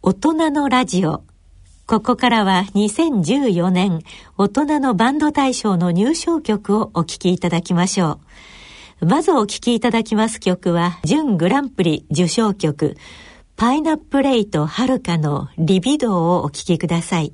大人のラジオ。ここからは2014年大人のバンド大賞の入賞曲をお聴きいただきましょう。まずお聴きいただきます曲は、準グランプリ受賞曲、パイナップレイとはるかのリビドーをお聴きください。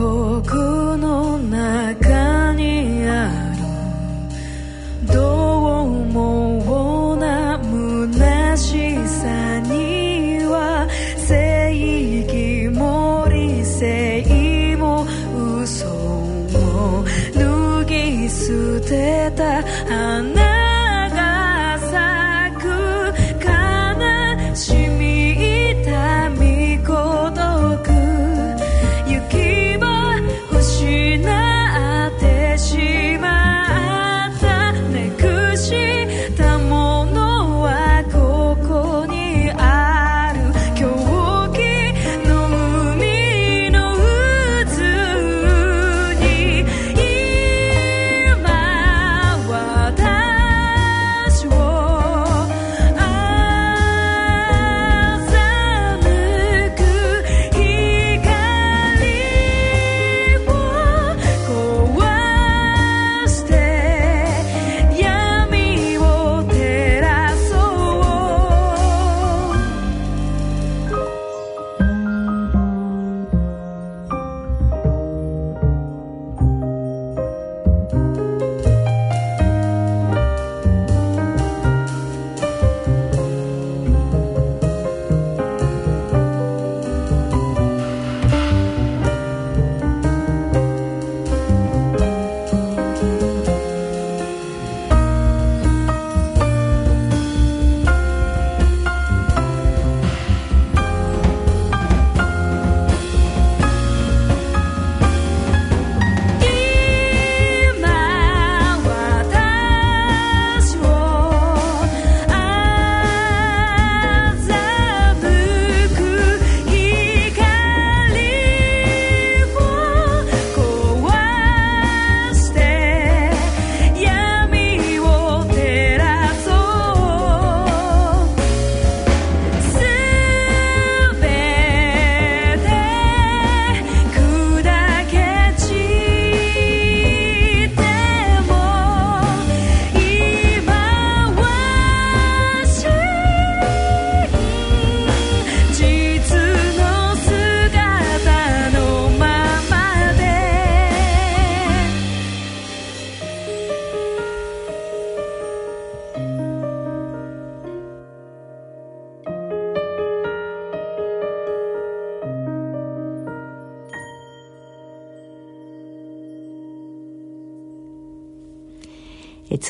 ここ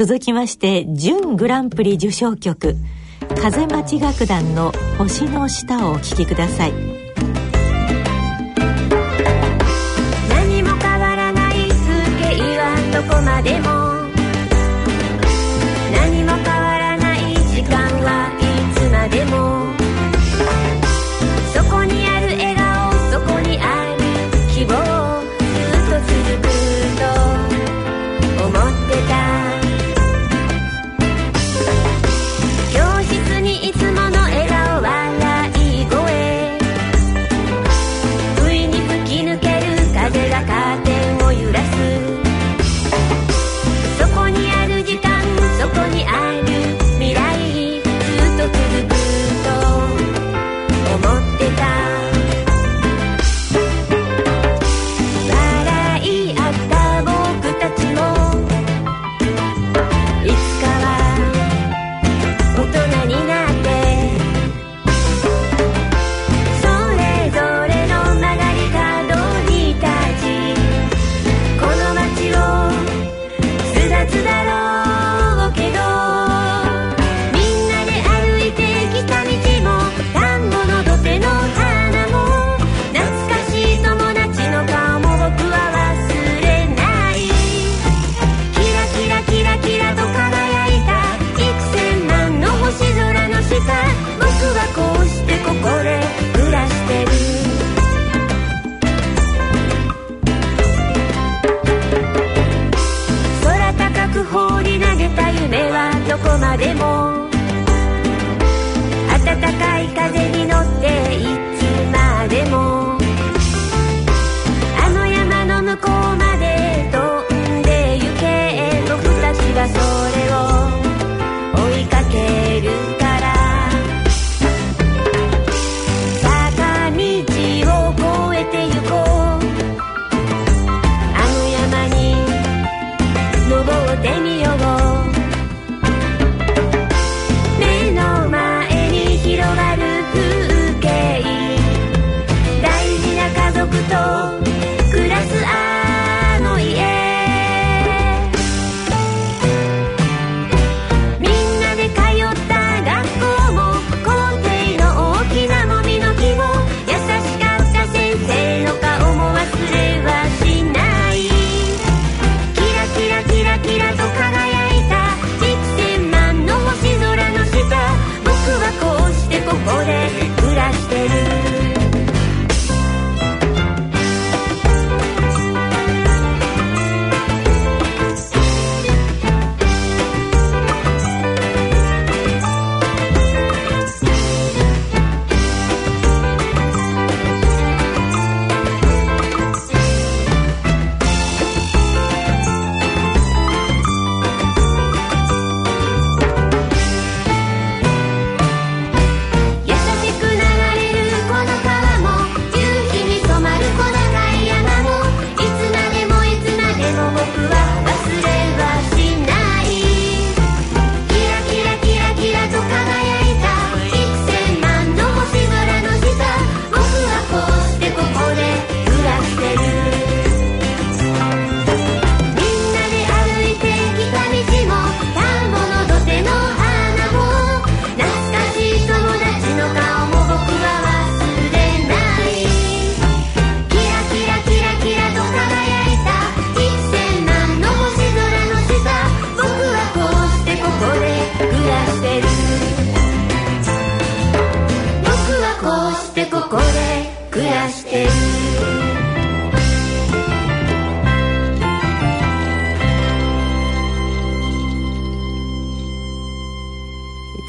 続きまして準グランプリ受賞曲風町楽団の星の下をお聴きください。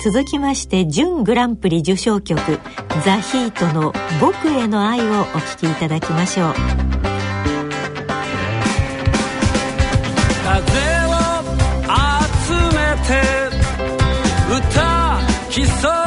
続きまして準グランプリ受賞曲「ザ・ヒートの僕への愛」をお聴きいただきましょう。風を集めて歌ひそ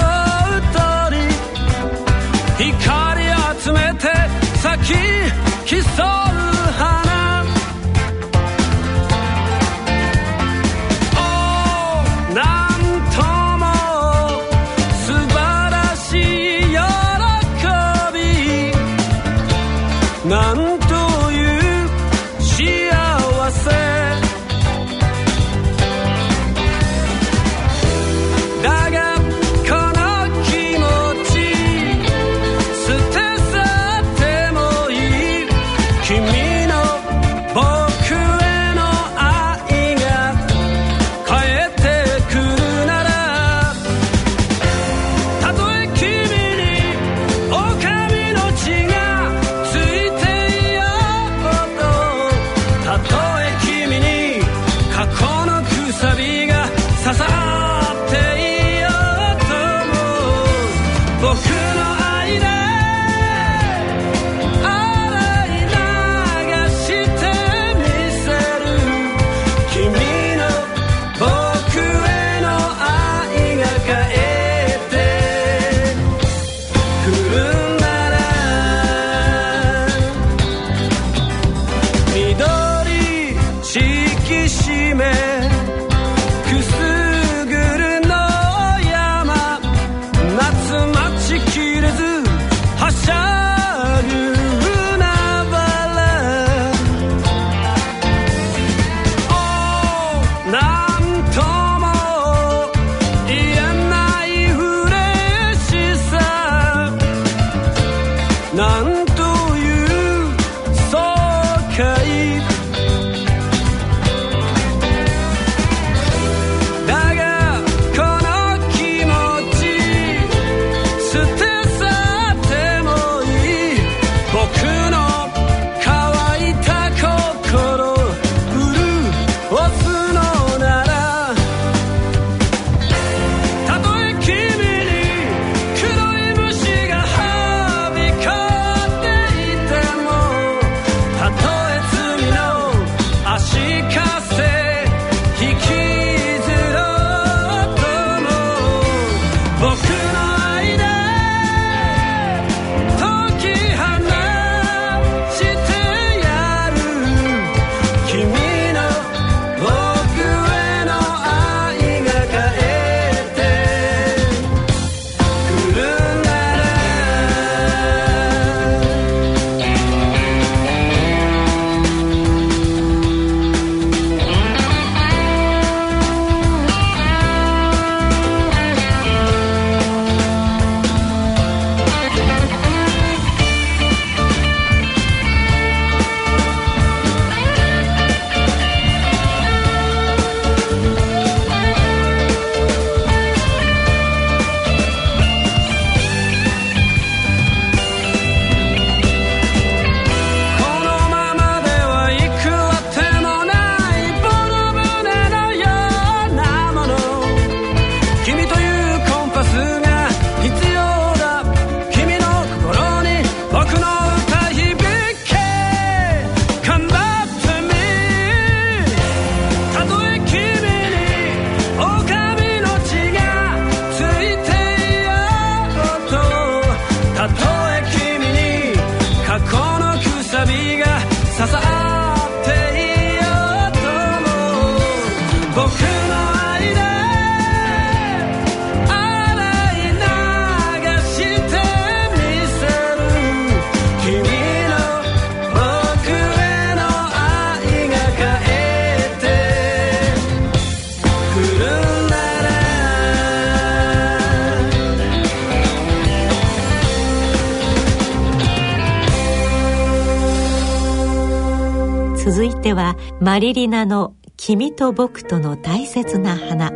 me. マリリナの「君と僕との大切な花」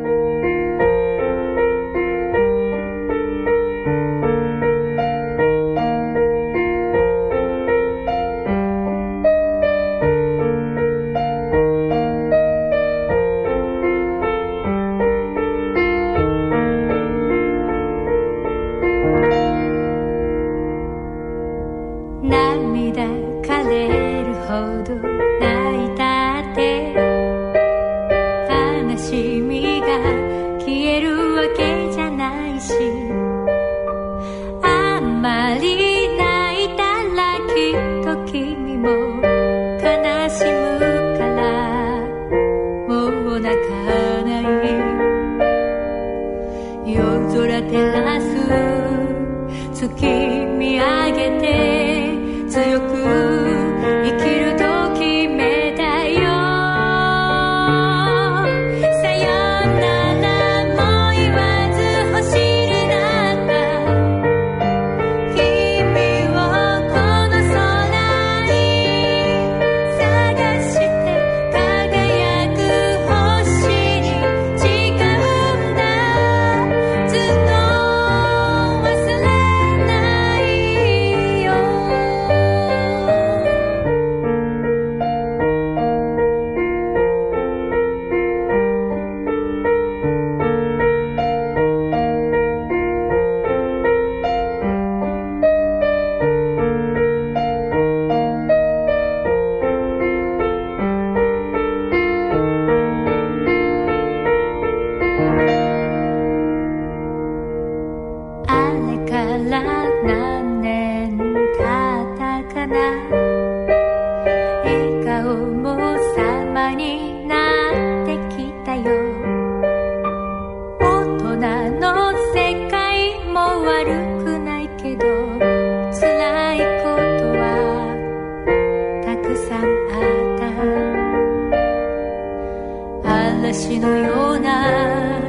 嵐のような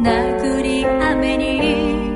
殴り雨に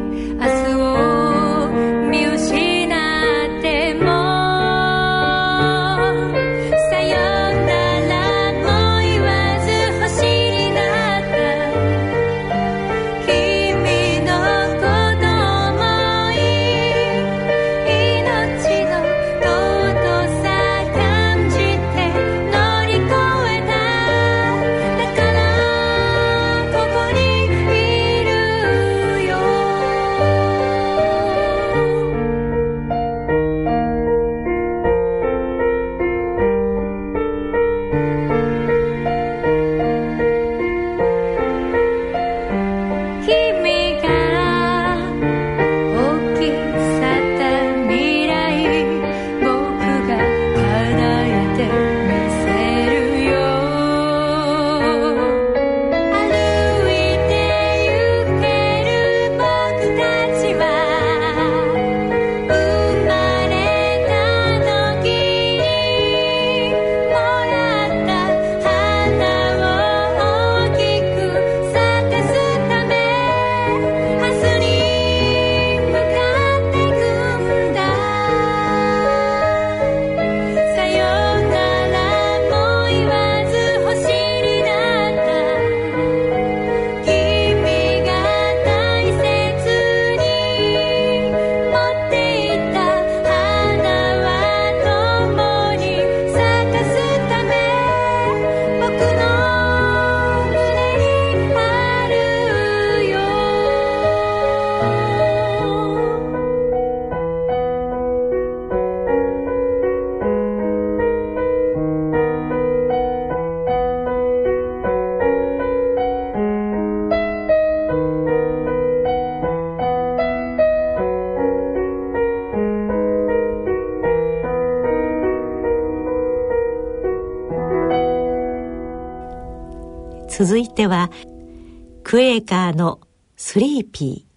続いてはクエーカーのスリーピー。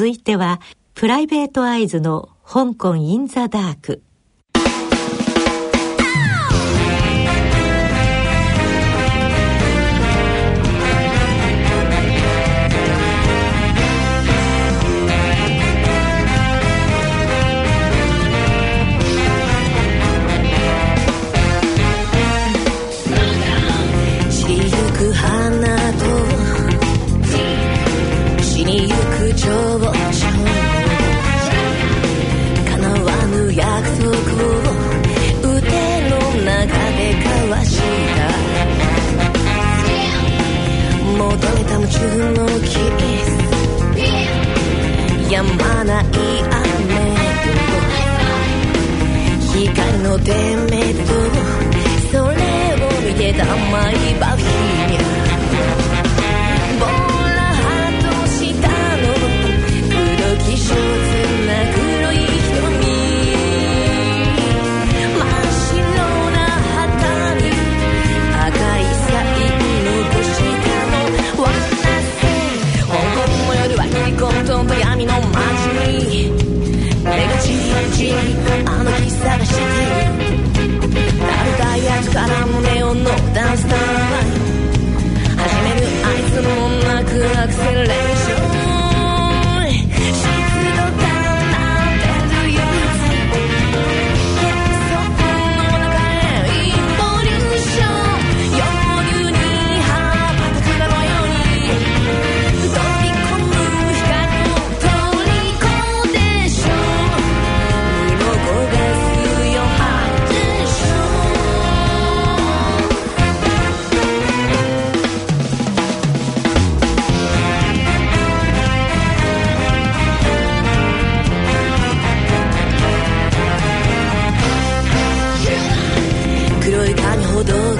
続いてはプライベートアイズの香港インザダーク。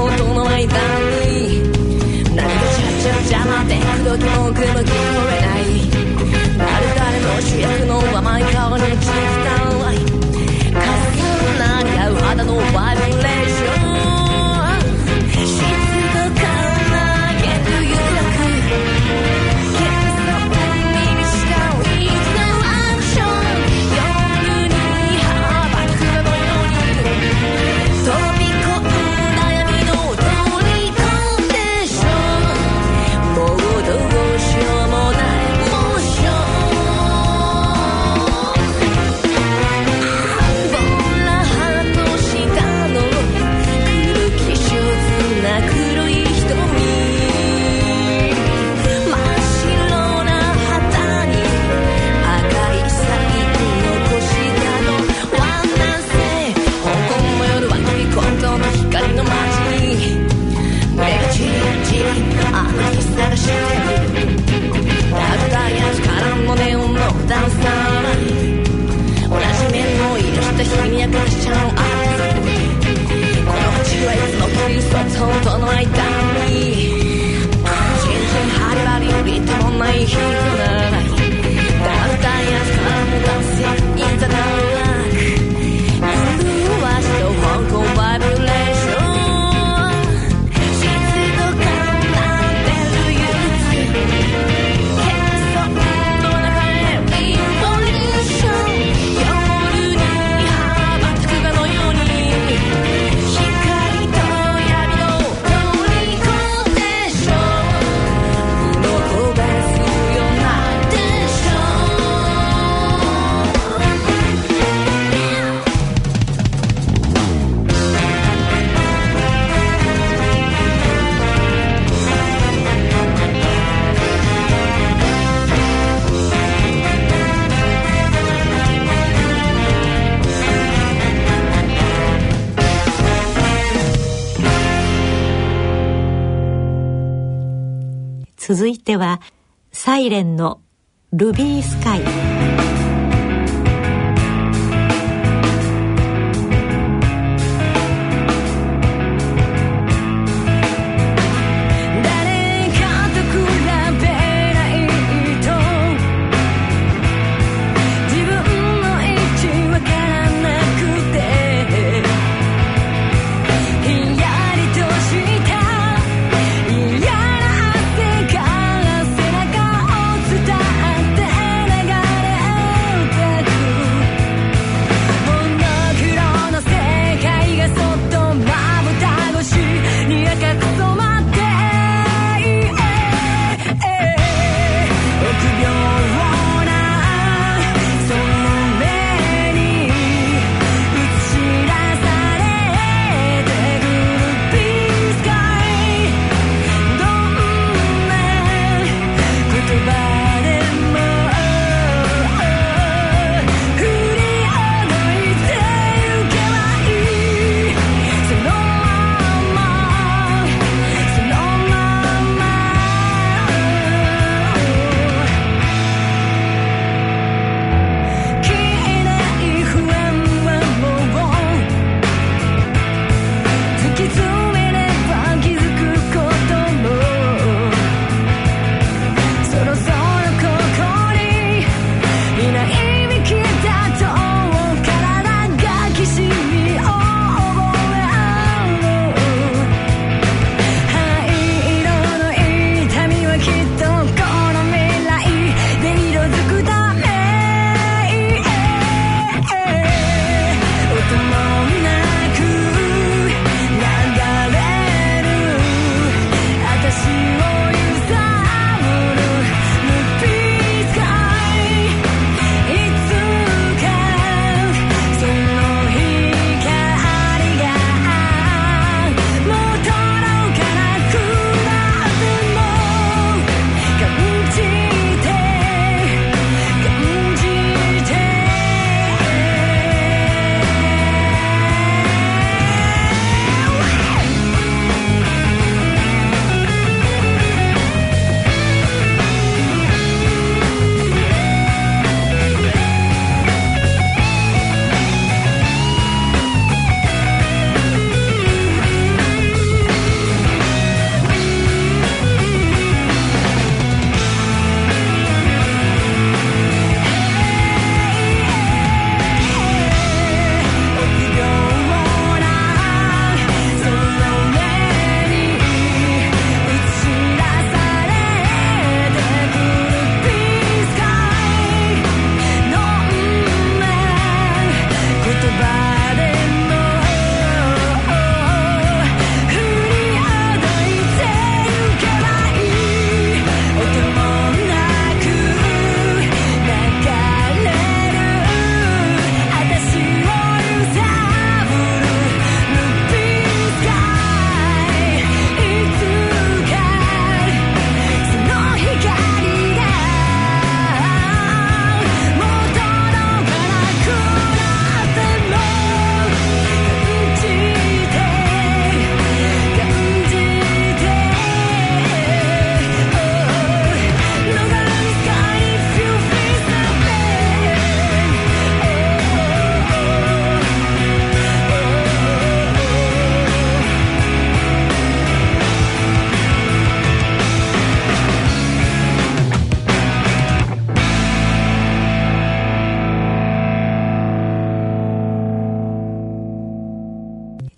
ことの間に。何かちゃっちゃ邪魔で口説きも句も聞こえない。まる誰の主役の甘い顔に気づてはサイレンのルビースカイ。